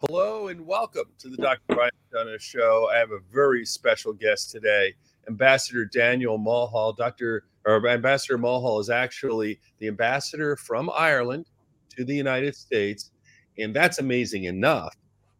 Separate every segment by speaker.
Speaker 1: Hello and welcome to the Dr. Brian McDonough Show. I have a very special guest today, Ambassador Daniel Mulhall. Dr. or Ambassador Mulhall is actually the ambassador from Ireland to the United States, and that's amazing enough.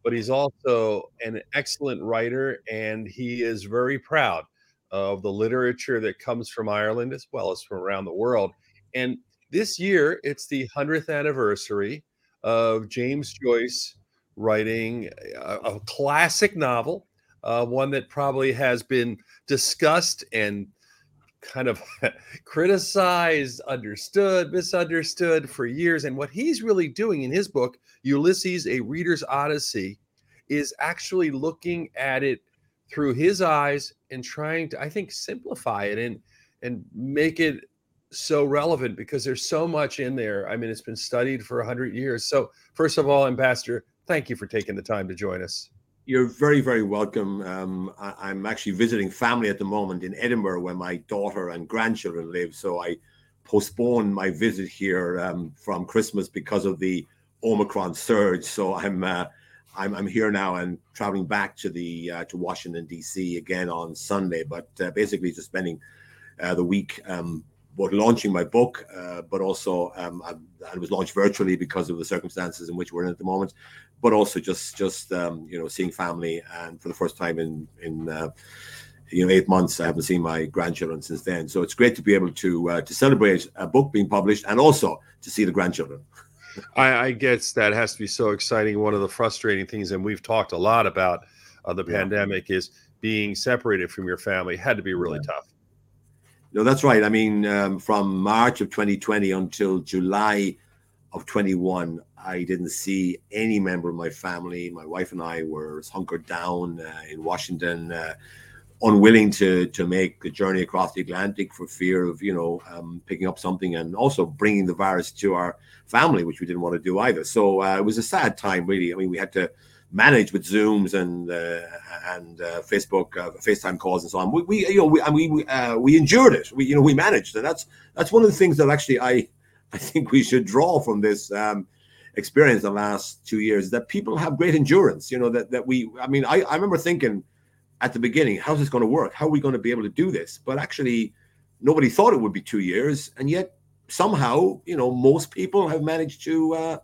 Speaker 1: But he's also an excellent writer, and he is very proud of the literature that comes from Ireland as well as from around the world. And this year, it's the 100th anniversary of James Joyce writing a, a classic novel, uh, one that probably has been discussed and kind of criticized, understood, misunderstood for years. And what he's really doing in his book, Ulysses, A Reader's Odyssey, is actually looking at it through his eyes and trying to, I think, simplify it and and make it so relevant because there's so much in there. I mean, it's been studied for 100 years. So, first of all, Ambassador, thank you for taking the time to join us.
Speaker 2: You're very, very welcome. Um, I, am actually visiting family at the moment in Edinburgh where my daughter and grandchildren live. So I postponed my visit here um, from Christmas because of the Omicron surge. So I'm, uh, I'm, I'm here now and traveling back to the uh, to Washington D.C. again on Sunday. But uh, basically, just spending uh, the week um, both launching my book, uh, but also um, I, I, was launched virtually because of the circumstances in which we're in at the moment, but also just just um, you know seeing family and for the first time in in uh, you know eight months I haven't seen my grandchildren since then. So it's great to be able to uh, to celebrate a book being published and also to see the grandchildren.
Speaker 1: I, I guess that has to be so exciting. One of the frustrating things, and we've talked a lot about uh, the yeah. pandemic, is being separated from your family had to be really yeah. tough.
Speaker 2: No, that's right. I mean, um, from March of 2020 until July of 21, I didn't see any member of my family. My wife and I were hunkered down uh, in Washington, uh, unwilling to to make the journey across the Atlantic for fear of you know um, picking up something and also bringing the virus to our family, which we didn't want to do either. So uh, it was a sad time, really. I mean, we had to manage with Zooms and uh, and uh, Facebook, uh, FaceTime calls, and so on. We, we you know we I mean we uh, we endured it. We you know we managed, and that's that's one of the things that actually I I think we should draw from this um, experience the last two years that people have great endurance. You know that that we I mean I I remember thinking at the beginning, how's this going to work? How are we going to be able to do this? But actually, nobody thought it would be two years, and yet somehow you know most people have managed to uh,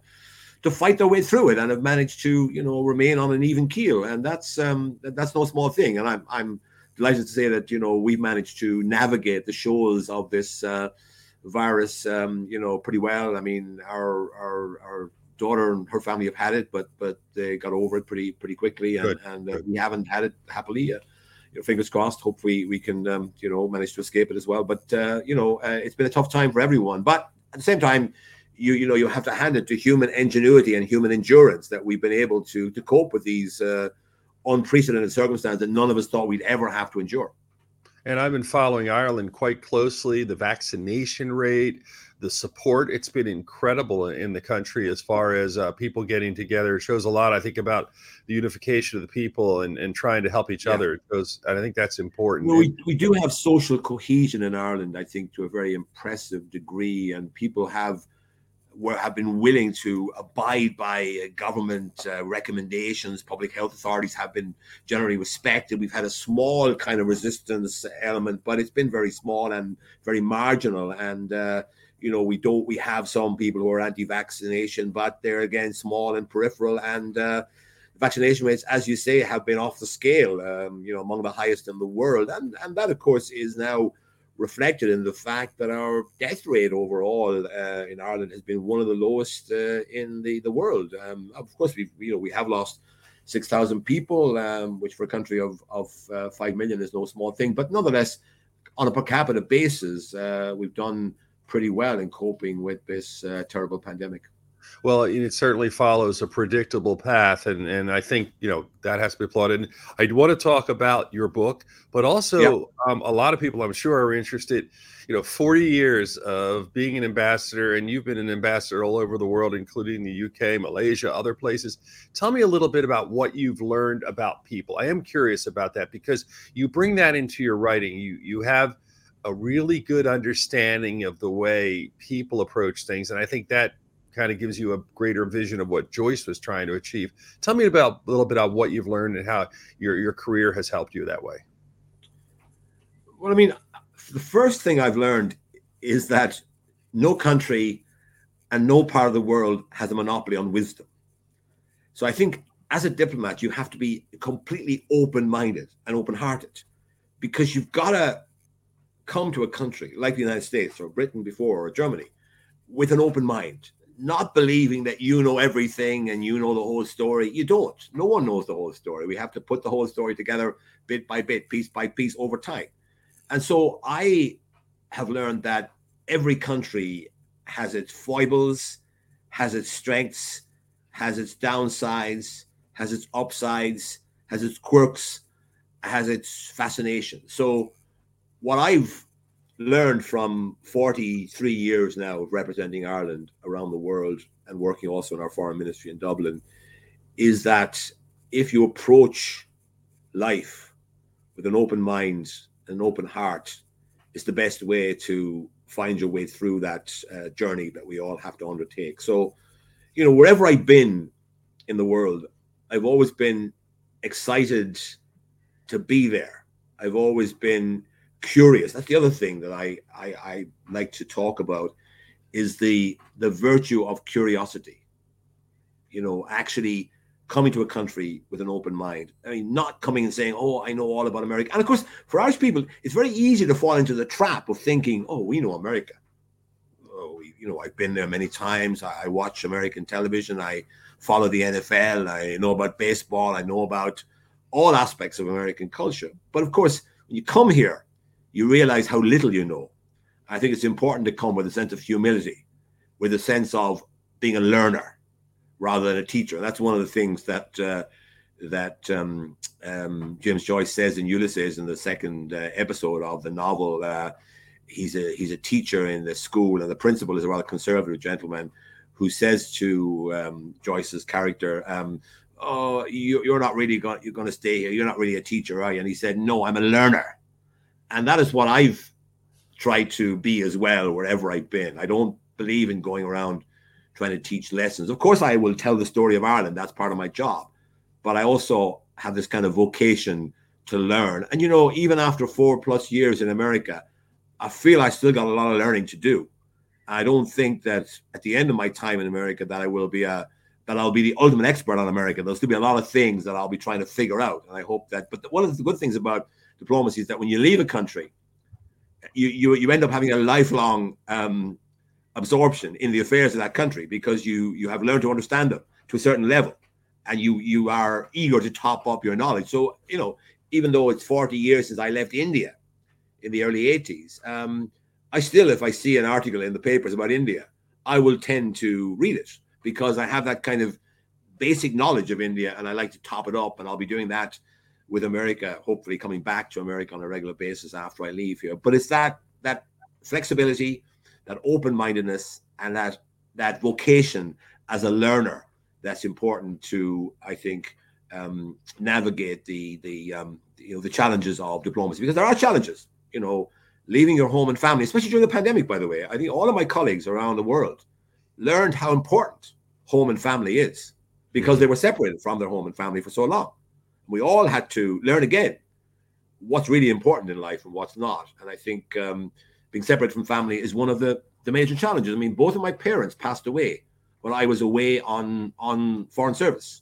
Speaker 2: to fight their way through it and have managed to you know remain on an even keel and that's um that's no small thing and i'm i'm delighted to say that you know we've managed to navigate the shoals of this uh, virus um you know pretty well i mean our our our daughter and her family have had it but but they got over it pretty pretty quickly and, and uh, we haven't had it happily yet you know, fingers crossed. Hopefully, we can, um, you know, manage to escape it as well. But uh, you know, uh, it's been a tough time for everyone. But at the same time, you you know you have to hand it to human ingenuity and human endurance that we've been able to to cope with these uh, unprecedented circumstances that none of us thought we'd ever have to endure.
Speaker 1: And I've been following Ireland quite closely. The vaccination rate, the support, it's been incredible in the country as far as uh, people getting together. It shows a lot, I think, about the unification of the people and, and trying to help each yeah. other. And I think that's important.
Speaker 2: Well, we, we do have social cohesion in Ireland, I think, to a very impressive degree. And people have were, have been willing to abide by uh, government uh, recommendations. Public health authorities have been generally respected. We've had a small kind of resistance element, but it's been very small and very marginal. And uh, you know, we don't. We have some people who are anti-vaccination, but they're again small and peripheral. And uh, vaccination rates, as you say, have been off the scale. Um, you know, among the highest in the world, and and that, of course, is now reflected in the fact that our death rate overall uh, in Ireland has been one of the lowest uh, in the the world. Um, of course, we you know we have lost six thousand people, um, which for a country of of uh, five million is no small thing. But nonetheless, on a per capita basis, uh, we've done pretty well in coping with this uh, terrible pandemic.
Speaker 1: Well, it certainly follows a predictable path, and and I think you know that has to be applauded. And I want to talk about your book, but also yeah. um, a lot of people, I'm sure, are interested. You know, 40 years of being an ambassador, and you've been an ambassador all over the world, including the UK, Malaysia, other places. Tell me a little bit about what you've learned about people. I am curious about that because you bring that into your writing. You you have a really good understanding of the way people approach things, and I think that kind of gives you a greater vision of what Joyce was trying to achieve. Tell me about a little bit about what you've learned and how your your career has helped you that way.
Speaker 2: Well, I mean, the first thing I've learned is that no country and no part of the world has a monopoly on wisdom. So I think as a diplomat, you have to be completely open-minded and open-hearted because you've got to come to a country like the United States or Britain before or Germany with an open mind not believing that you know everything and you know the whole story. You don't. No one knows the whole story. We have to put the whole story together bit by bit, piece by piece over time. And so I have learned that every country has its foibles, has its strengths, has its downsides, has its upsides, has its quirks, has its fascination. So what I've learned from 43 years now of representing Ireland around the world and working also in our foreign ministry in Dublin is that if you approach life with an open mind, and an open heart, it's the best way to find your way through that uh, journey that we all have to undertake. So, you know, wherever I've been in the world, I've always been excited to be there. I've always been curious. That's the other thing that I, I, I like to talk about is the the virtue of curiosity. You know, actually coming to a country with an open mind. I mean, not coming and saying, "Oh, I know all about America." And of course, for Irish people, it's very easy to fall into the trap of thinking, "Oh, we know America." Oh, you know, I've been there many times. I, I watch American television. I follow the NFL. I know about baseball. I know about all aspects of American culture. But of course, when you come here you realize how little you know. I think it's important to come with a sense of humility, with a sense of being a learner rather than a teacher. That's one of the things that uh, that um, um, James Joyce says in Ulysses in the second uh, episode of the novel. Uh, he's a he's a teacher in the school, and the principal is a rather conservative gentleman who says to um, Joyce's character, um, "Oh, you, are not really going you're going to stay here. You're not really a teacher, are you?" And he said, "No, I'm a learner." And that is what I've tried to be as well wherever I've been. I don't believe in going around trying to teach lessons. Of course, I will tell the story of Ireland. That's part of my job. But I also have this kind of vocation to learn. And you know, even after four plus years in America, I feel I still got a lot of learning to do. I don't think that at the end of my time in America that I will be a that I'll be the ultimate expert on America. There'll still be a lot of things that I'll be trying to figure out. And I hope that. But one of the good things about diplomacy is that when you leave a country, you you, you end up having a lifelong um, absorption in the affairs of that country because you you have learned to understand them to a certain level, and you you are eager to top up your knowledge. So you know, even though it's forty years since I left India in the early eighties, um, I still, if I see an article in the papers about India, I will tend to read it because I have that kind of basic knowledge of India, and I like to top it up, and I'll be doing that with America, hopefully coming back to America on a regular basis after I leave here. But it's that that flexibility, that open-mindedness, and that that vocation as a learner that's important to, I think, um, navigate the the um, you know the challenges of diplomacy because there are challenges. You know, leaving your home and family, especially during the pandemic. By the way, I think all of my colleagues around the world learned how important home and family is because they were separated from their home and family for so long we all had to learn again what's really important in life and what's not. And I think um, being separate from family is one of the, the major challenges. I mean, both of my parents passed away when I was away on on foreign service.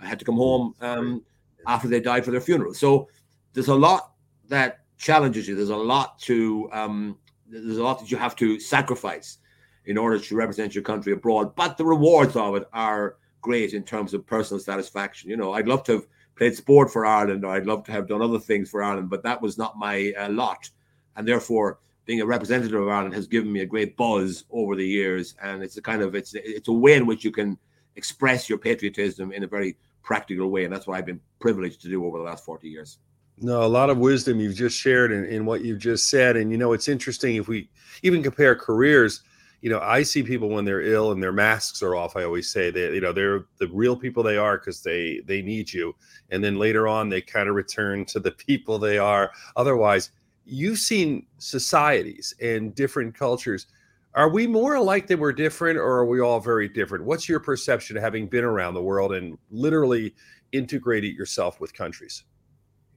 Speaker 2: I had to come home um, after they died for their funeral. So there's a lot that challenges you. There's a lot to um, there's a lot that you have to sacrifice in order to represent your country abroad. But the rewards of it are great in terms of personal satisfaction. You know, I'd love to have played sport for Ireland, or I'd love to have done other things for Ireland, but that was not my uh, lot. And therefore, being a representative of Ireland has given me a great buzz over the years, and it's a kind of it's it's a way in which you can express your patriotism in a very practical way, and that's what I've been privileged to do over the last forty years.
Speaker 1: No, a lot of wisdom you've just shared in, in what you've just said, and you know it's interesting if we even compare careers. You know, I see people when they're ill and their masks are off. I always say that you know they're the real people they are because they they need you, and then later on they kind of return to the people they are. Otherwise, you've seen societies and different cultures. Are we more alike than we're different, or are we all very different? What's your perception having been around the world and literally integrated yourself with countries?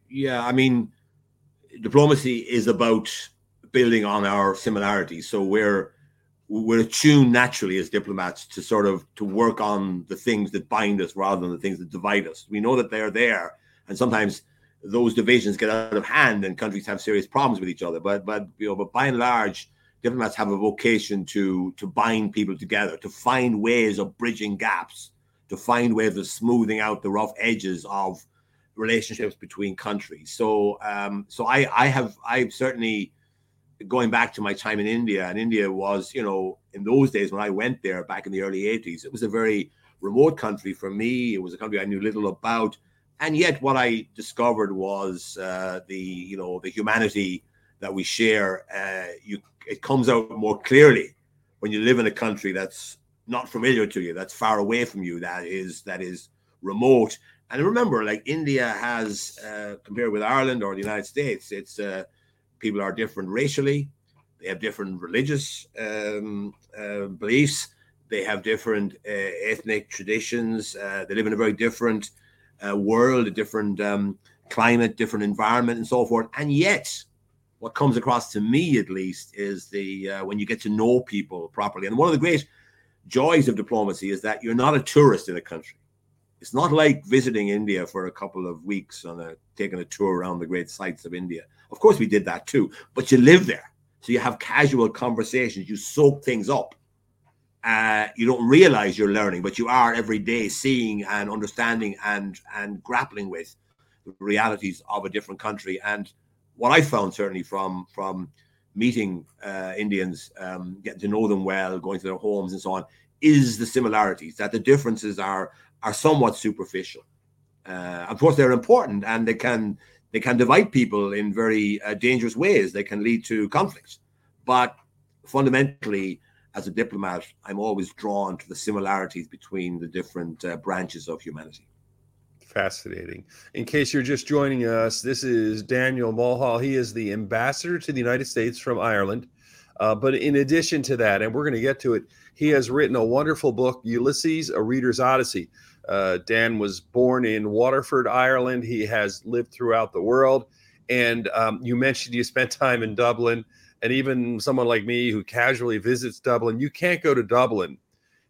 Speaker 2: Yeah, I mean, diplomacy is about building on our similarities. So we're we're attuned naturally as diplomats to sort of to work on the things that bind us rather than the things that divide us. We know that they're there, and sometimes those divisions get out of hand and countries have serious problems with each other. But but you know, but by and large, diplomats have a vocation to to bind people together, to find ways of bridging gaps, to find ways of smoothing out the rough edges of relationships between countries. So um, so I I have I've certainly going back to my time in India, and India was, you know, in those days when I went there back in the early 80s, it was a very remote country for me. It was a country I knew little about and yet what I discovered was uh, the you know the humanity that we share. Uh, you it comes out more clearly when you live in a country that's not familiar to you, that's far away from you, that is that is remote. And remember, like India has uh, compared with Ireland or the United States, it's uh, people are different racially, they have different religious um, uh, beliefs, they have different uh, ethnic traditions, they live in a very different uh, world, a different um, climate, different environment, and so forth. And yet, what comes across to me, at least, is the uh, when you get to know people properly. And one of the great joys of diplomacy is that you're not a tourist in a country. It's not like visiting India for a couple of weeks on a taking a tour around the great sites of India. Of course, we did that too, but you live there, so you have casual conversations. You soak things up uh, you don't realize you're learning, but you are every day seeing and understanding and and grappling with the realities of a different country. And what I found certainly from from meeting uh, Indians, um, getting to know them well, going to their homes and so on, is the similarities. That the differences are are somewhat superficial. Uh, of course, they're important, and they can they can divide people in very uh, dangerous ways. They can lead to conflicts, but fundamentally as a diplomat, I'm always drawn to the similarities between the different uh, branches of humanity.
Speaker 1: Fascinating. In case you're just joining us, this is Daniel Mulhall. He is the ambassador to the United States from Ireland. Uh, but in addition to that, and we're going to get to it, he has written a wonderful book, Ulysses, A Reader's Odyssey. Uh, Dan was born in Waterford, Ireland. He has lived throughout the world. And um, you mentioned you spent time in Dublin and even someone like me who casually visits Dublin, you can't go to Dublin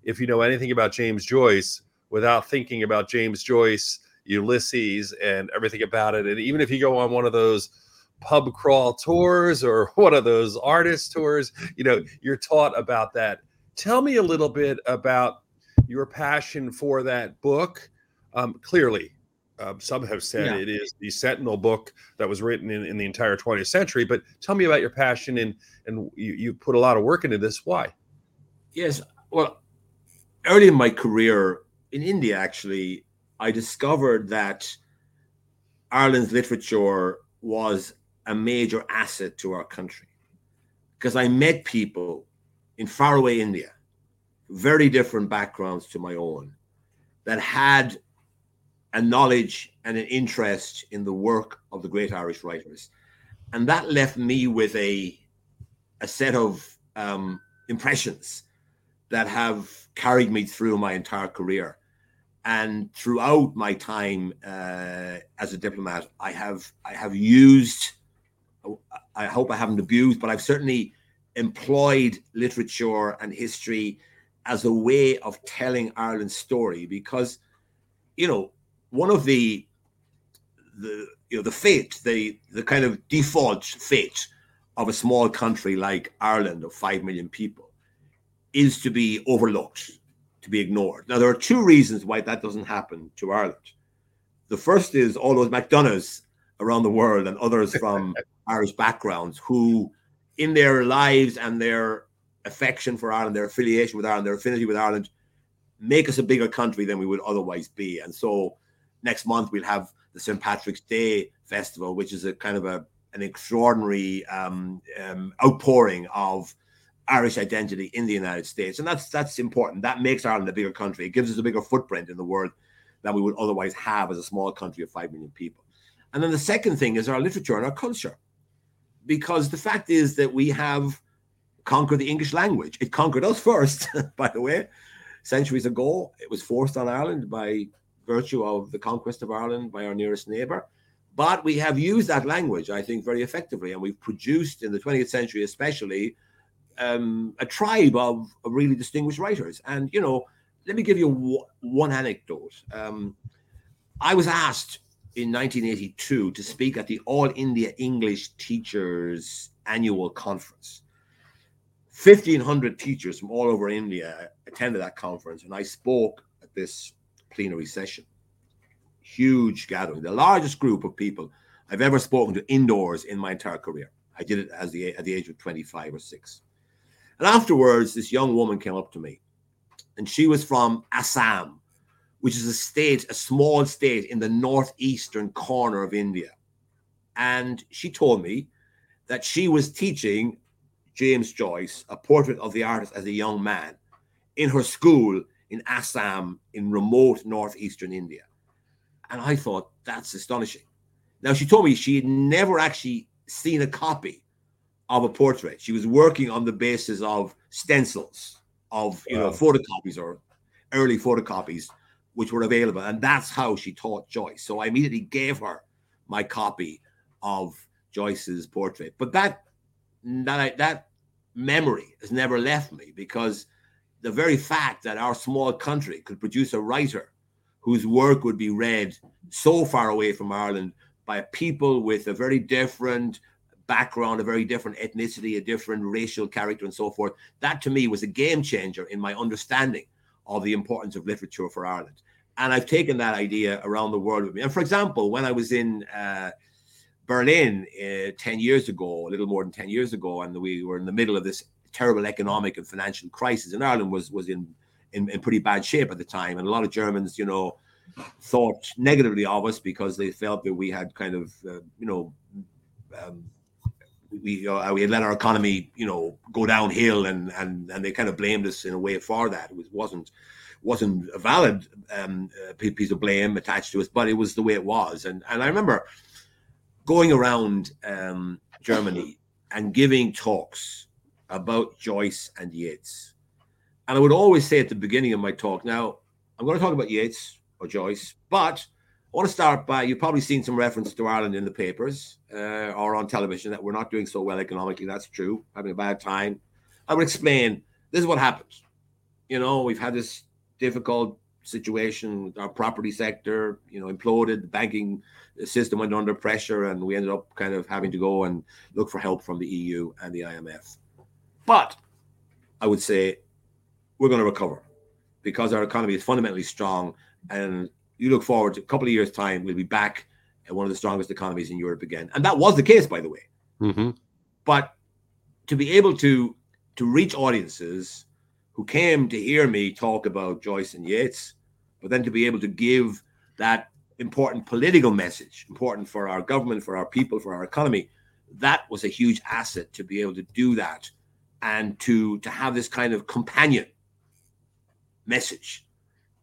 Speaker 1: if you know anything about James Joyce without thinking about James Joyce, Ulysses, and everything about it. And even if you go on one of those pub crawl tours or one of those artist tours, you know, you're taught about that. Tell me a little bit about your passion for that book. Um, clearly, um, some have said yeah. it is the sentinel book that was written in, in the entire 20th century. But tell me about your passion and and you, you put a lot of work into this. Why?
Speaker 2: Yes. Well, early in my career in India, actually, I discovered that Ireland's literature was a major asset to our country because I met people in faraway India, very different backgrounds to my own, that had a knowledge and an interest in the work of the great Irish writers. And that left me with a, a set of um, impressions that have carried me through my entire career. And throughout my time uh, as a diplomat, I have I have used. I hope I haven't abused, but I've certainly employed literature and history as a way of telling Ireland's story because, you know, one of the the you know the fate the the kind of default fate of a small country like Ireland of 5 million people is to be overlooked to be ignored. Now there are two reasons why that doesn't happen to Ireland. The first is all those McDonoughs around the world and others from Irish backgrounds who in their lives and their affection for Ireland, their affiliation with Ireland, their affinity with Ireland, make us a bigger country than we would otherwise be. And so next month we'll have the St. Patrick's Day Festival, which is a kind of a an extraordinary um, um, outpouring of Irish identity in the United States, and that's that's important. That makes Ireland a bigger country. It gives us a bigger footprint in the world than we would otherwise have as a small country of five million people. And then the second thing is our literature and our culture, because the fact is that we have conquered the English language. It conquered us first, by the way, centuries ago. It was forced on Ireland by virtue of the conquest of Ireland by our nearest neighbor. But we have used that language, I think, very effectively, and we've produced in the 20th century, especially um, a tribe of, of, really distinguished writers. And, you know, let me give you w- one anecdote. Um, I was asked in 1982 to speak at the All India English Teachers Annual Conference. 1,500 teachers from all over India attended that conference, and I spoke at this plenary session. Huge gathering, the largest group of people I've ever spoken to indoors in my entire career. I did it as the, at the age of 25 or 6. And afterwards, this young woman came up to me, and she was from Assam, which is a state, a small state in the northeastern corner of India. And she told me that she was teaching James Joyce a portrait of the artist as a young man in her school in Assam in remote northeastern India. And I thought, that's astonishing. Now, she told me she had never actually seen a copy of a portrait. She was working on the basis of stencils of you wow. know photocopies or early photocopies which were available, and that's how she taught Joyce. So I immediately gave her my copy of Joyce's portrait. But that that that memory has never left me because the very fact that our small country could produce a writer whose work would be read so far away from Ireland by people with a very different background, a very different ethnicity, a different racial character, and so forth. That to me was a game changer in my understanding of the importance of literature for Ireland. And I've taken that idea around the world with me. And for example, when I was in uh, Berlin uh, 10 years ago, a little more than 10 years ago, and we were in the middle of this terrible economic and financial crisis, and Ireland was, was in, in, in pretty bad shape at the time. And a lot of Germans, you know, thought negatively of us because they felt that we had kind of, uh, you know, um, we uh, we had let our economy, you know, go downhill, and and and they kind of blamed us in a way for that. It was, wasn't wasn't a valid um, uh, piece of blame attached to us, but it was the way it was. And and I remember going around um, Germany and giving talks about Joyce and Yeats, and I would always say at the beginning of my talk, now I'm going to talk about Yeats or Joyce, but I want to start by you've probably seen some reference to Ireland in the papers uh, or on television that we're not doing so well economically. That's true, having a bad time. I would explain this is what happens. You know, we've had this difficult situation our property sector, you know, imploded, the banking system went under pressure, and we ended up kind of having to go and look for help from the EU and the IMF. But I would say we're going to recover because our economy is fundamentally strong and you look forward to a couple of years' time, we'll be back at one of the strongest economies in Europe again. And that was the case, by the way. Mm-hmm. But to be able to to reach audiences who came to hear me talk about Joyce and Yeats, but then to be able to give that important political message, important for our government, for our people, for our economy, that was a huge asset to be able to do that and to to have this kind of companion message,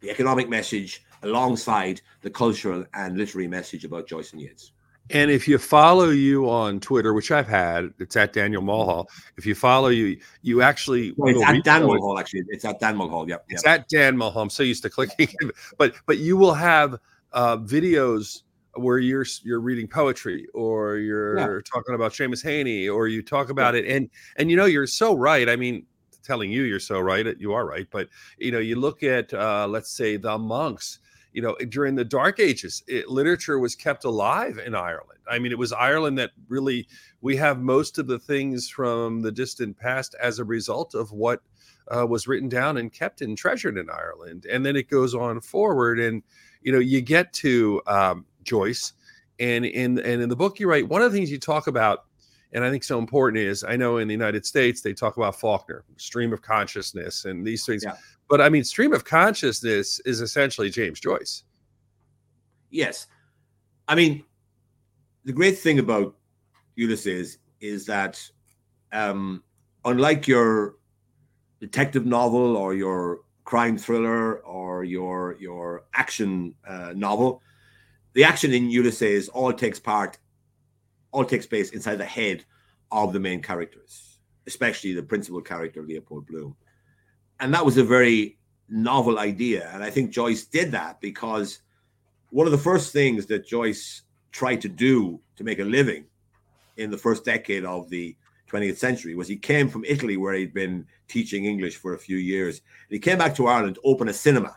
Speaker 2: the economic message alongside the cultural and literary message about Joyce and Yeats.
Speaker 1: And if you follow you on Twitter, which I've had, it's at Daniel Mulhall. If you follow you, you actually
Speaker 2: well, it's at Dan Mulhall. Actually, it's at Dan Mulhall. Yep,
Speaker 1: it's at Dan Mulhall. I'm so used to clicking, but but you will have uh, videos where you're you're reading poetry or you're yeah. talking about Seamus Heaney or you talk about yeah. it, and and you know you're so right. I mean, telling you you're so right, you are right. But you know, you look at uh, let's say the monks you know, during the Dark Ages, it, literature was kept alive in Ireland. I mean, it was Ireland that really we have most of the things from the distant past as a result of what uh, was written down and kept and treasured in Ireland. And then it goes on forward, and you know, you get to um, Joyce, and in and in the book you write, one of the things you talk about and I think so important is I know in the United States they talk about Faulkner, stream of consciousness, and these things. Yeah. But I mean, stream of consciousness is essentially James Joyce.
Speaker 2: Yes, I mean, the great thing about Ulysses is that, um, unlike your detective novel or your crime thriller or your your action uh, novel, the action in Ulysses all takes part, all takes place inside the head of the main characters, especially the principal character Leopold Bloom, and that was a very novel idea, and I think Joyce did that because one of the first things that Joyce tried to do to make a living in the first decade of the 20th century was he came from Italy where he'd been teaching English for a few years. And he came back to Ireland to open a cinema.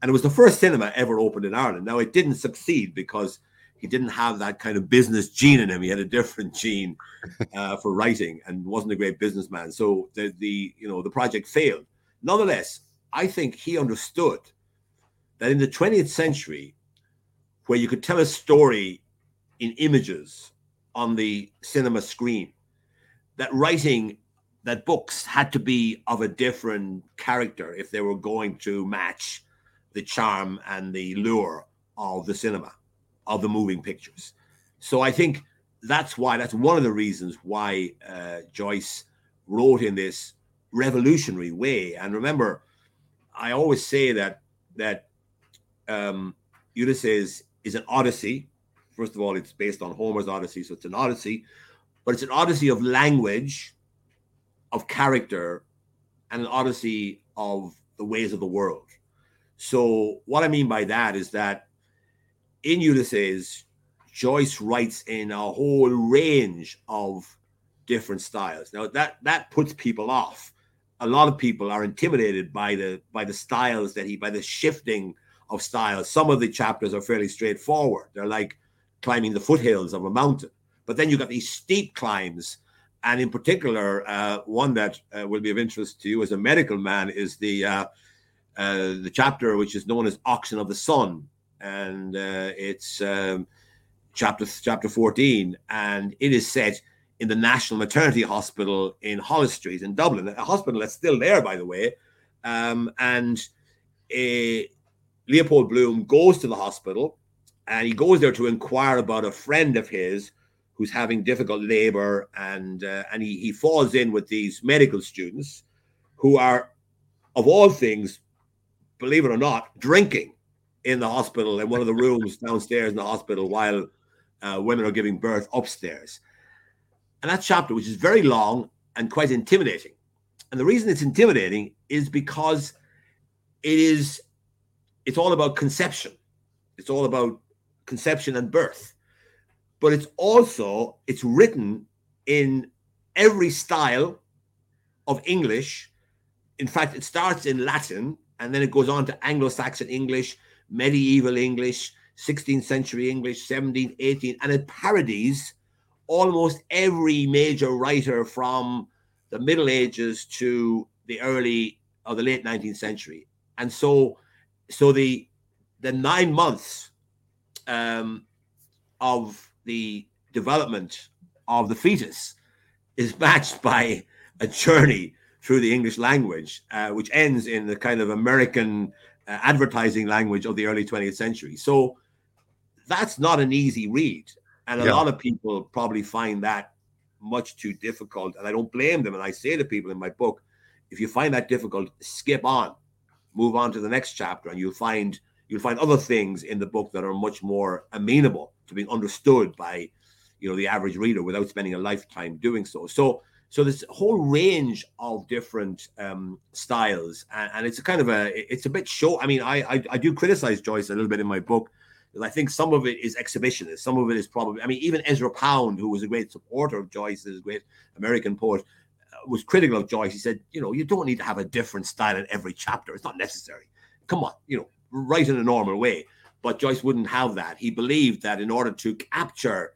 Speaker 2: And it was the first cinema ever opened in Ireland. Now it didn't succeed because he didn't have that kind of business gene in him. He had a different gene uh, for writing and wasn't a great businessman. So the, the you know the project failed. Nonetheless, I think he understood that in the 20th century, where you could tell a story in images on the cinema screen, that writing that books had to be of a different character if they were going to match the charm and the lure of the cinema, of the moving pictures. So I think that's why, that's one of the reasons why uh, Joyce wrote in this revolutionary way. And remember, I always say that that um, Ulysses is an odyssey. First of all, it's based on Homer's Odyssey, so it's an odyssey but it's an odyssey of language, of character, and an odyssey of the ways of the world. So, what I mean by that is that in Ulysses, Joyce writes in a whole range of different styles. Now that that puts people off. A lot of people are intimidated by the by the styles that he by the shifting of styles. Some of the chapters are fairly straightforward. They're like climbing the foothills of a mountain. But then you've got these steep climbs. And in particular, uh, one that uh, will be of interest to you as a medical man is the uh, uh the chapter which is known as Oxen of the Sun, and uh, it's um, chapter chapter fourteen, and it is set in the National Maternity Hospital in Holles Street in Dublin, a hospital that's still there, by the way. Um, and uh, Leopold Bloom goes to the hospital, and he goes there to inquire about a friend of his who's having difficult labor, and uh, and he, he falls in with these medical students who are, of all things, believe it or not, drinking in the hospital in one of the rooms downstairs in the hospital while uh, women are giving birth upstairs. And that chapter, which is very long and quite intimidating, and the reason it's intimidating is because it is it's all about conception. It's all about conception and birth but it's also it's written in every style of English. In fact, it starts in Latin and then it goes on to Anglo-Saxon English, medieval English, 16th century English, 17th, 18th, and it parodies almost every major writer from the Middle Ages to the early or the late 19th century. And so, so the the nine months um, of the development of the fetus is matched by a journey through the English language, uh, which ends in the kind of American Uh, advertising language of the early 20th century. So that's not an easy read. And a yeah. lot of people probably find that much too difficult. And I don't blame them. And I say to people in my book, if you find that difficult, skip on, move on to the next chapter, and you'll find you'll find other things in the book that are much more amenable to being understood by you know the average reader without spending a lifetime doing so so so there's a whole range of different um, styles and, and, it's a kind of a it's a bit show i mean I, I, I do criticize joyce a little bit in my book. I think some of it is exhibitionist some of it is probably i mean even ezra pound who was a great supporter of joyce great american poet uh, was critical of joyce. He said you know you don't need to have a different style in every chapter. It's not necessary. Come on you know write in a normal way. But Joyce wouldn't have that. He believed that in order to capture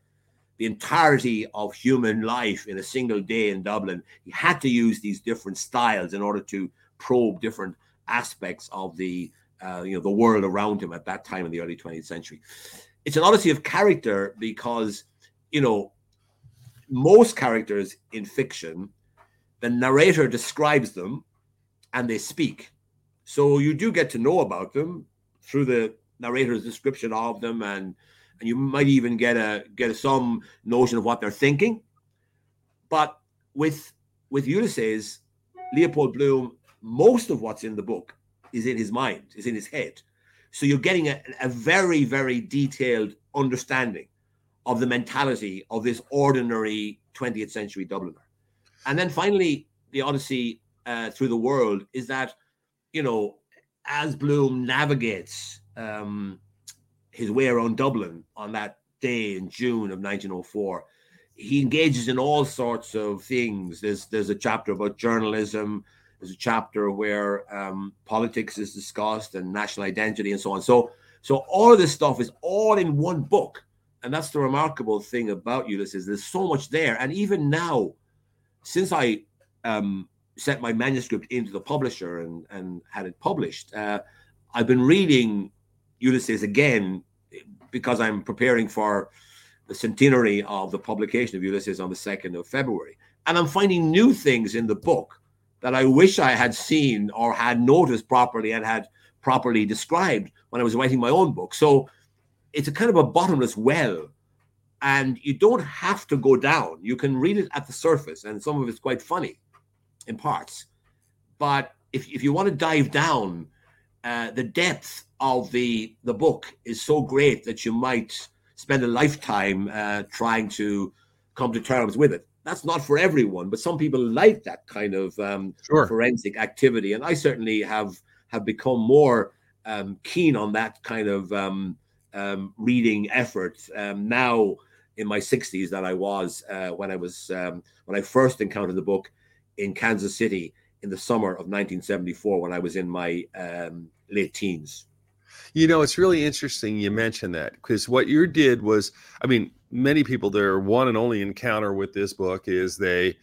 Speaker 2: the entirety of human life in a single day in Dublin, he had to use these different styles in order to probe different aspects of the uh, you know the world around him at that time in the early 20th century. It's an odyssey of character because you know most characters in fiction, the narrator describes them and they speak. So you do get to know about them through the narrator's description of them and and you might even get a get a, some notion of what they're thinking. But with with Ulysses, Leopold Bloom, most of what's in the book is in his mind, is in his head. So you're getting a, a very, very detailed understanding of the mentality of this ordinary 20th century Dubliner. And then finally, the Odyssey uh, through the world is that, you know, as Bloom navigates um, his way around Dublin on that day in June of 1904, he engages in all sorts of things. There's there's a chapter about journalism. There's a chapter where um, politics is discussed and national identity and so on. So so all of this stuff is all in one book, and that's the remarkable thing about Ulysses. There's so much there, and even now, since I um, sent my manuscript into the publisher and and had it published, uh, I've been reading Ulysses again because I'm preparing for the centenary of the publication of Ulysses on the 2nd of February. And I'm finding new things in the book that I wish I had seen or had noticed properly and had properly described when I was writing my own book. So it's a kind of a bottomless well. And you don't have to go down. You can read it at the surface, and some of it's quite funny in parts. But if, if you want to dive down, uh, the depth of the the book is so great that you might spend a lifetime uh, trying to come to terms with it. That's not for everyone, but some people like that kind of um, sure. forensic activity, and I certainly have have become more um, keen on that kind of um, um reading effort um, now in my 60s than I was uh, when I was um, when I first encountered the book in Kansas City in the summer of 1974 when I was in my late teens.
Speaker 1: You know, it's really interesting you mentioned that because what you did was, I mean, many people their one and only encounter with this book is they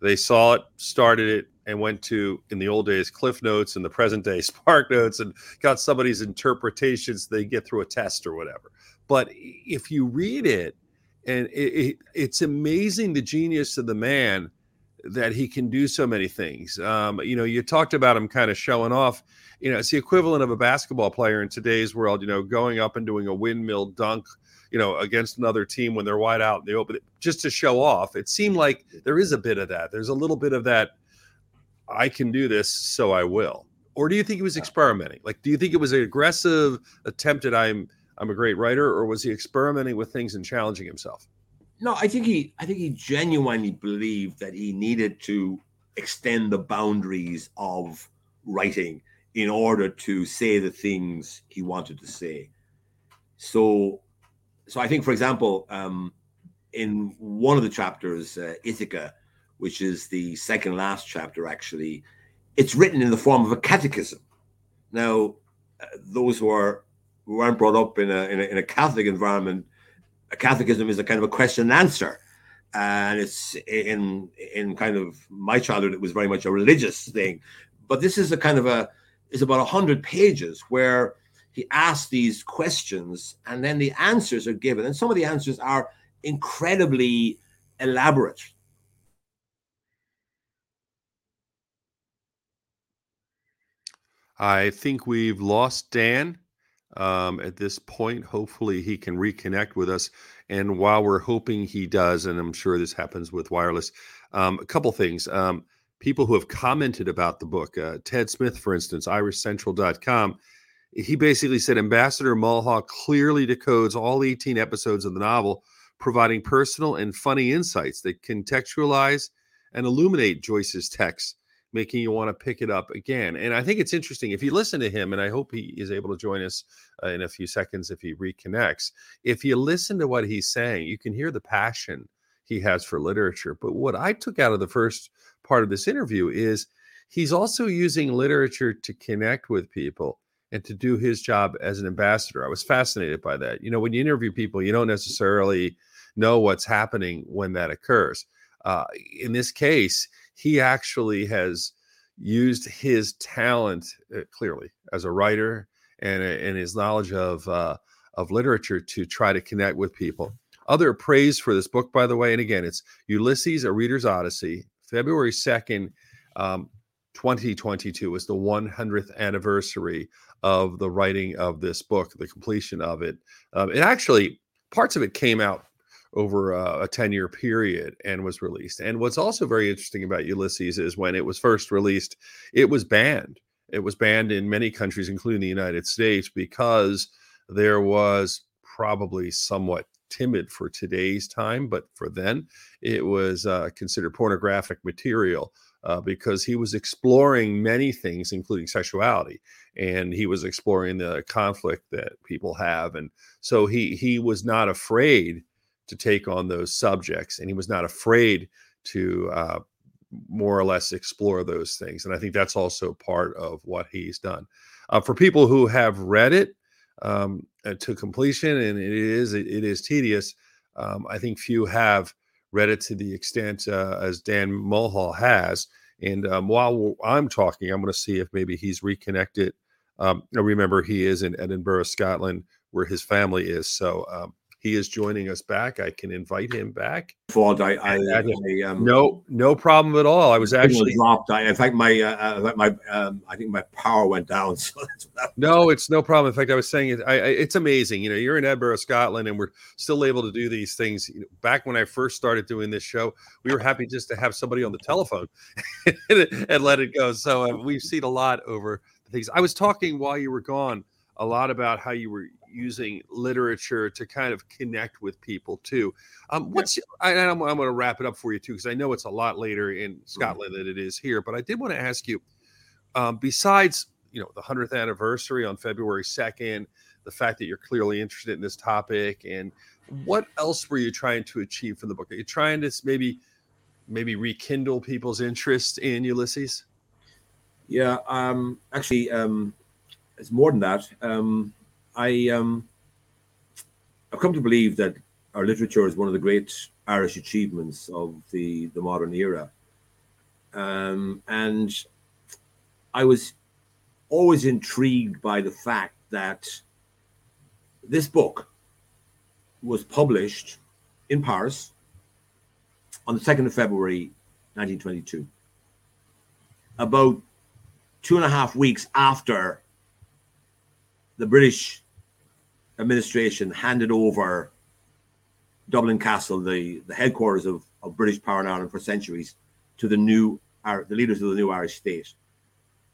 Speaker 1: they saw it, started it, and went to in the old days Cliff Notes and the present day Spark Notes and got somebody's interpretations. They get through a test or whatever. But if you read it, and it, it, it's amazing the genius of the man that he can do so many things. Um, you know, you talked about him kind of showing off you know, it's the equivalent of a basketball player in today's world, you know, going up and doing a windmill dunk, you know, against another team when they're wide out in the open just to show off. It seemed like there is a bit of that. There's a little bit of that. I can do this, so I will. Or do you think he was experimenting? Like, do you think it was an aggressive attempt at I'm I'm a great writer, or was he experimenting with things and challenging himself?
Speaker 2: No, I think he I think he genuinely believed that he needed to extend the boundaries of writing in order to say the things he wanted to say. So, so I think, for example, um, in one of the chapters, uh, Ithaca, which is the second last chapter, actually, it's written in the form of a catechism. Now, uh, those who are who aren't brought up in a, in a, in a Catholic environment, catechism is a kind of a question and answer, and it's in in kind of my childhood, it was very much a religious thing, but this is a kind of a is about 100 pages where he asks these questions and then the answers are given. And some of the answers are incredibly elaborate.
Speaker 1: I think we've lost Dan um, at this point. Hopefully, he can reconnect with us. And while we're hoping he does, and I'm sure this happens with wireless, um, a couple things. Um, people who have commented about the book. Uh, Ted Smith, for instance, irishcentral.com, he basically said Ambassador Mulhall clearly decodes all 18 episodes of the novel, providing personal and funny insights that contextualize and illuminate Joyce's text, making you want to pick it up again. And I think it's interesting if you listen to him, and I hope he is able to join us uh, in a few seconds if he reconnects. If you listen to what he's saying, you can hear the passion he has for literature. But what I took out of the first part of this interview is he's also using literature to connect with people and to do his job as an ambassador. I was fascinated by that. You know, when you interview people, you don't necessarily know what's happening when that occurs. Uh, in this case, he actually has used his talent uh, clearly as a writer and, and his knowledge of uh, of literature to try to connect with people. other praise for this book, by the way, and again, it's Ulysses, A Reader's Odyssey, February 2nd, um, 2022 was the 100th anniversary of the writing of this book, the completion of it. Um, it actually, parts of it came out over a, a 10 year period and was released. And what's also very interesting about Ulysses is when it was first released, it was banned. It was banned in many countries, including the United States, because there was probably somewhat timid for today's time, but for then it was uh, considered pornographic material. Uh, because he was exploring many things, including sexuality, and he was exploring the conflict that people have, and so he he was not afraid to take on those subjects, and he was not afraid to uh, more or less explore those things. And I think that's also part of what he's done. Uh, for people who have read it um, uh, to completion, and it is it, it is tedious. Um, I think few have read it to the extent uh, as Dan Mulhall has. And um, while I'm talking, I'm going to see if maybe he's reconnected. Um, remember, he is in Edinburgh, Scotland, where his family is. So um, he is joining us back. I can invite him back.
Speaker 2: Fault. I, I, I
Speaker 1: um, no, no problem at all. I was actually
Speaker 2: dropped. I, in fact, my, uh, uh my, um, I think my power went down.
Speaker 1: So no, it's no problem. In fact, I was saying it. I, it's amazing. You know, you're in Edinburgh, Scotland, and we're still able to do these things. Back when I first started doing this show, we were happy just to have somebody on the telephone and let it go. So uh, we've seen a lot over things. I was talking while you were gone a lot about how you were using literature to kind of connect with people too. Um, what's I, am I'm going to wrap it up for you too because I know it's a lot later in mm-hmm. Scotland mm-hmm. than it is here. But I did want to ask you, um, besides you know the hundredth anniversary on February second, the fact that you're clearly interested in this topic, and what else were you trying to achieve from the book? Are you trying to maybe maybe rekindle people's interest in Ulysses?
Speaker 2: Yeah, um, actually, um, it's more than that. Um, I um, I've come to believe that our literature is one of the great Irish achievements of the the modern era, um, and I was always intrigued by the fact that this book was published in Paris on the 2nd of February 1922, about two and a half weeks after the British administration handed over Dublin Castle, the, the headquarters of, of British power in Ireland for centuries, to the new the leaders of the new Irish state.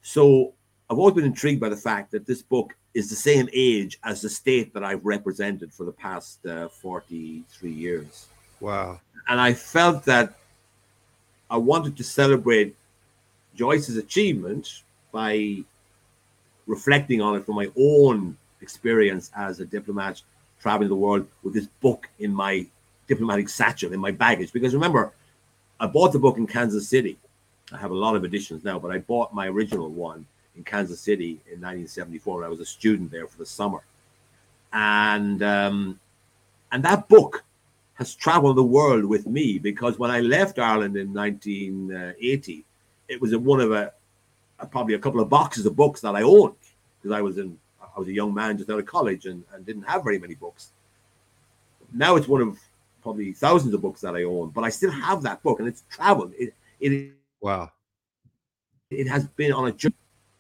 Speaker 2: So I've always been intrigued by the fact that this book is the same age as the state that I've represented for the past uh, 43 years.
Speaker 1: Wow.
Speaker 2: And I felt that I wanted to celebrate Joyce's achievement by reflecting on it from my own experience as a diplomat traveling the world with this book in my diplomatic satchel in my baggage. Because remember, I bought the book in Kansas City. I have a lot of editions now, but I bought my original one in Kansas City in 1974 when I was a student there for the summer. And um, and that book has traveled the world with me because when I left Ireland in 1980, it was one of a, a probably a couple of boxes of books that I owned because I was in I was a young man just out of college and, and didn't have very many books. Now it's one of probably thousands of books that I own, but I still have that book and it's traveled. It, it
Speaker 1: wow.
Speaker 2: It has been on a journey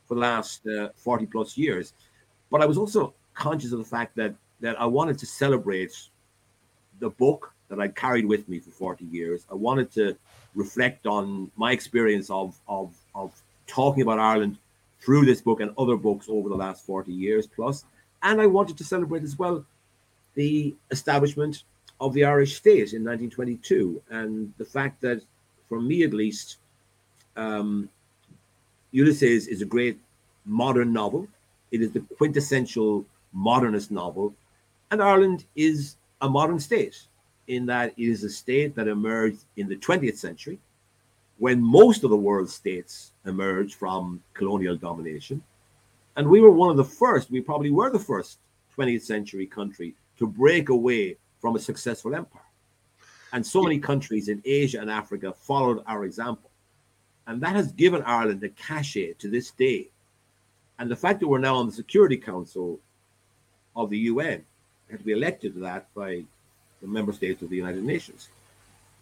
Speaker 2: for the last uh, 40 plus years. But I was also conscious of the fact that that I wanted to celebrate the book that I carried with me for 40 years. I wanted to reflect on my experience of of of talking about Ireland through this book and other books over the last 40 years plus. And I wanted to celebrate as well the establishment of the Irish state in 1922 and the fact that, for me at least, um, Ulysses is a great modern novel. It is the quintessential modernist novel. And Ireland is a modern state in that it is a state that emerged in the 20th century when most of the world's states emerged from colonial domination. And we were one of the first, we probably were the first 20th century country to break away from a successful empire. And so many countries in Asia and Africa followed our example. And that has given Ireland a cachet to this day. And the fact that we're now on the Security Council of the UN, had to be elected to that by the member states of the United Nations.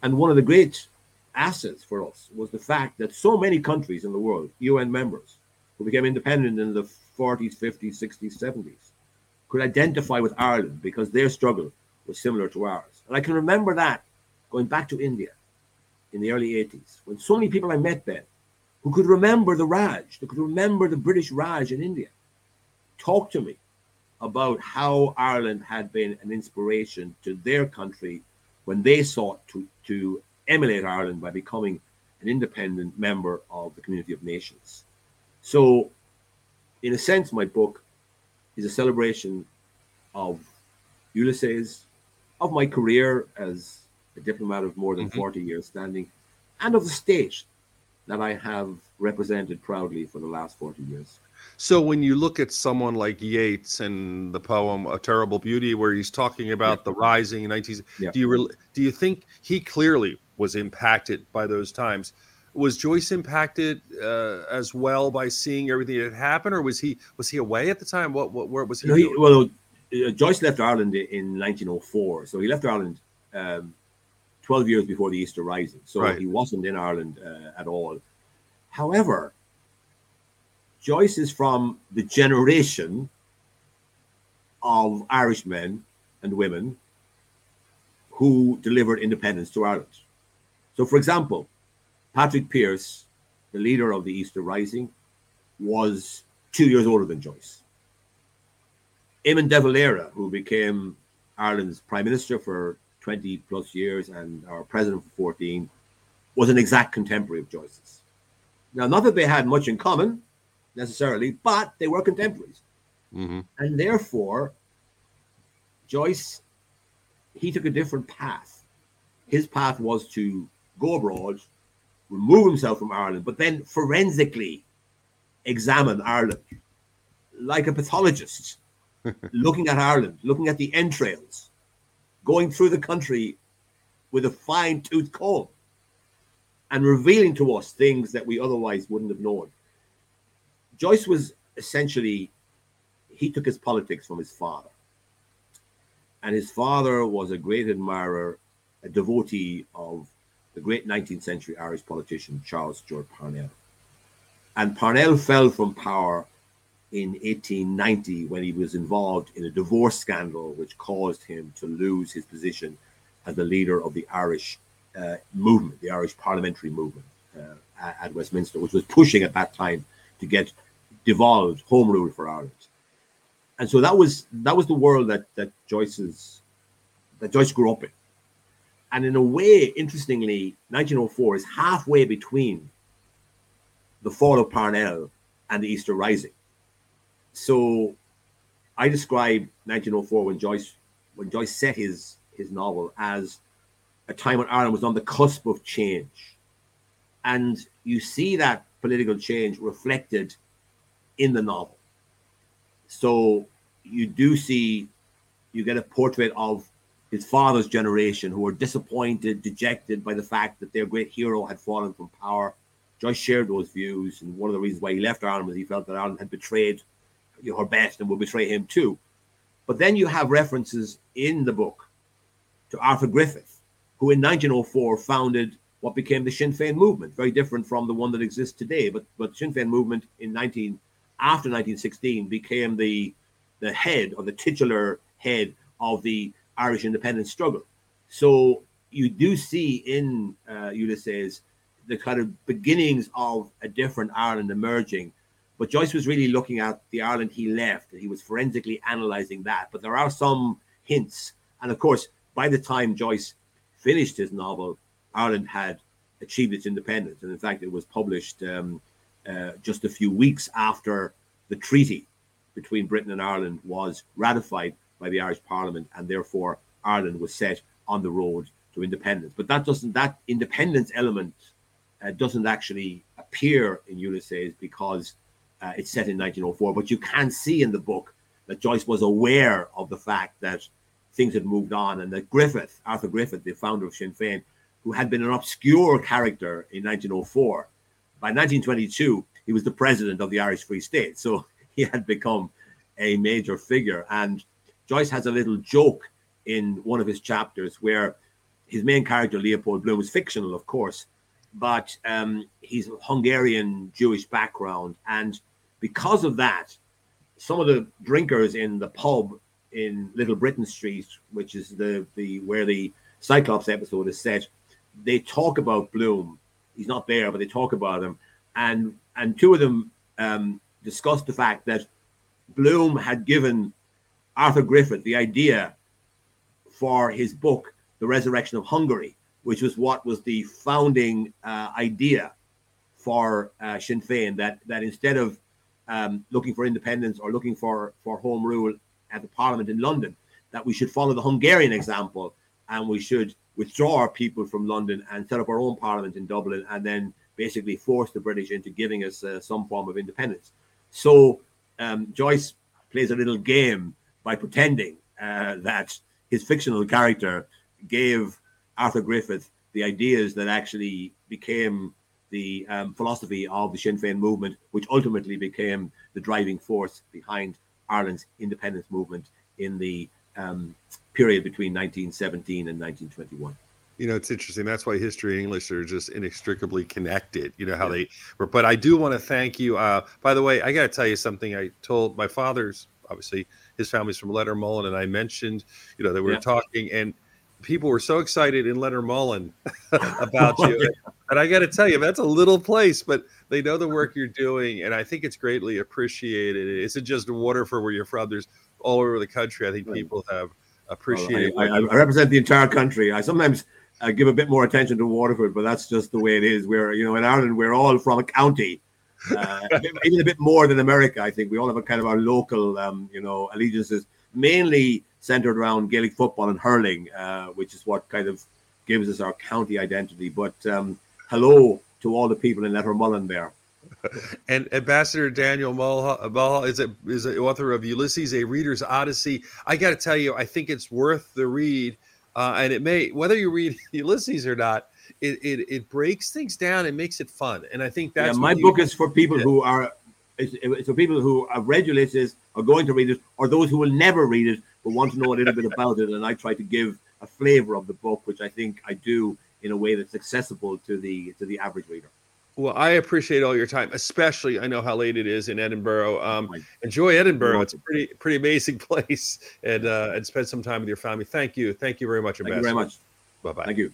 Speaker 2: And one of the great assets for us was the fact that so many countries in the world, UN members, who became independent in the 40s, 50s, 60s, 70s, could identify with Ireland because their struggle was similar to ours. And I can remember that going back to India in the early 80s, when so many people I met then who could remember the Raj, who could remember the British Raj in India, talked to me about how Ireland had been an inspiration to their country when they sought to, to emulate Ireland by becoming an independent member of the community of nations. So, in a sense, my book is a celebration of Ulysses, of my career as a diplomat of more than mm-hmm. 40 years standing, and of the state that I have represented proudly for the last 40 years.
Speaker 1: So when you look at someone like Yeats and the poem "A Terrible Beauty," where he's talking about yeah. the rising in 19, yeah. do you re- do you think he clearly was impacted by those times? Was Joyce impacted uh, as well by seeing everything that happened, or was he was he away at the time? What what where was he?
Speaker 2: No, he well, uh, Joyce left Ireland in 1904, so he left Ireland um, 12 years before the Easter Rising, so right. he wasn't in Ireland uh, at all. However, Joyce is from the generation of Irish men and women who delivered independence to Ireland. So, for example, Patrick Pearse, the leader of the Easter Rising, was two years older than Joyce. Eamon de Valera, who became Ireland's prime minister for 20 plus years and our president for 14, was an exact contemporary of Joyce's. Now, not that they had much in common necessarily, but they were contemporaries. Mm-hmm. And therefore, Joyce, he took a different path. His path was to go abroad, remove himself from Ireland, but then forensically examine Ireland like a pathologist, looking at Ireland, looking at the entrails, going through the country with a fine tooth comb and revealing to us things that we otherwise wouldn't have known. Joyce was essentially, he took his politics from his father. And his father was a great admirer, a devotee of the great 19th century Irish politician Charles Stewart Parnell. And Parnell fell from power in 1890 when he was involved in a divorce scandal which caused him to lose his position as the leader of the Irish uh, movement, the Irish parliamentary movement uh, at Westminster, which was pushing at that time to get devolved home rule for Ireland. And so that was that was the world that that Joyce's that Joyce grew up in. And in a way, interestingly, 1904 is halfway between the fall of Parnell and the Easter Rising. So I describe 1904 when Joyce when Joyce set his his novel as a time when Ireland was on the cusp of change. And you see that political change reflected in the novel. So you do see, you get a portrait of his father's generation who were disappointed, dejected by the fact that their great hero had fallen from power. Joyce shared those views, and one of the reasons why he left Ireland was he felt that Ireland had betrayed her best and would betray him too. But then you have references in the book to Arthur Griffith, who in 1904 founded what became the Sinn Féin movement, very different from the one that exists today. But but Sinn Féin movement in 19 after 1916 became the the head or the titular head of the Irish independence struggle. So you do see in uh, Ulysses the kind of beginnings of a different Ireland emerging. But Joyce was really looking at the Ireland he left, and he was forensically analyzing that. But there are some hints, and of course, by the time Joyce finished his novel, Ireland had achieved its independence. And in fact, it was published um, uh, just a few weeks after the treaty between Britain and Ireland was ratified by the Irish Parliament, and therefore Ireland was set on the road to independence. But that doesn't that independence element uh, doesn't actually appear in Ulysses because uh, it's set in 1904. But you can see in the book that Joyce was aware of the fact that things had moved on, and that Griffith, Arthur Griffith, the founder of Sinn Féin, who had been an obscure character in 1904, by 1922 he was the president of the Irish Free State, so he had become a major figure. And Joyce has a little joke in one of his chapters where his main character Leopold Bloom is fictional, of course, but um, he's Hungarian Jewish background, and because of that, some of the drinkers in the pub in Little Britain Street, which is the the where the Cyclops episode is set, they talk about Bloom. He's not there, but they talk about him, and and two of them um, discussed the fact that Bloom had given Arthur Griffith the idea for his book, The Resurrection of Hungary, which was what was the founding uh, idea for uh, Sinn Féin. That that instead of um, looking for independence or looking for for home rule at the Parliament in London, that we should follow the Hungarian example and we should withdraw our people from London and set up our own Parliament in Dublin, and then basically force the British into giving us uh, some form of independence. So um, Joyce plays a little game by pretending uh, that his fictional character gave Arthur Griffith the ideas that actually became the um, philosophy of the Sinn Féin movement, which ultimately became the driving force behind Ireland's independence movement in the um, period between 1917 and 1921
Speaker 1: you know it's interesting. That's why history and english are just inextricably connected you know how yeah. they were. But i do want to thank you uh, by the way i got to tell you something. I told my father's obviously his family's from Lettermullen and i mentioned you know that we were talking and people were so excited in Lettermullen about you. And i got to tell you that's a little place but they know the work you're doing and i think it's greatly appreciated. It isn't just waterford where you're from? There's all over the country i think people have appreciated
Speaker 2: well, I, I, I represent the entire country i sometimes uh, give a bit more attention to Waterford, but that's just the way it is. We're, you know, in Ireland, we're all from a county, uh, even a bit more than America. I think we all have a kind of our local, um, you know, allegiances, mainly centered around Gaelic football and hurling, uh, which is what kind of gives us our county identity. But um, hello to all the people in Lettermullen there.
Speaker 1: And Ambassador Daniel Mulhall is a is the author of Ulysses, a Reader's Odyssey. I got to tell you, I think it's worth the read uh, and it may whether you read Ulysses or not, it, it it breaks things down and makes it fun. And I think that's
Speaker 2: yeah, my book is for people who are it's, it's for people who have read Ulysses, are going to read it, or those who will never read it but want to know a little bit about it. And I try to give a flavor of the book, which I think I do in a way that's accessible to the to the average reader.
Speaker 1: Well, I appreciate all your time, especially I know how late it is in Edinburgh. Um, enjoy Edinburgh; it's a pretty pretty amazing place, and uh, and spend some time with your family. Thank you, thank you very much,
Speaker 2: Ambassador. Thank you very much.
Speaker 1: Bye bye.
Speaker 2: Thank you.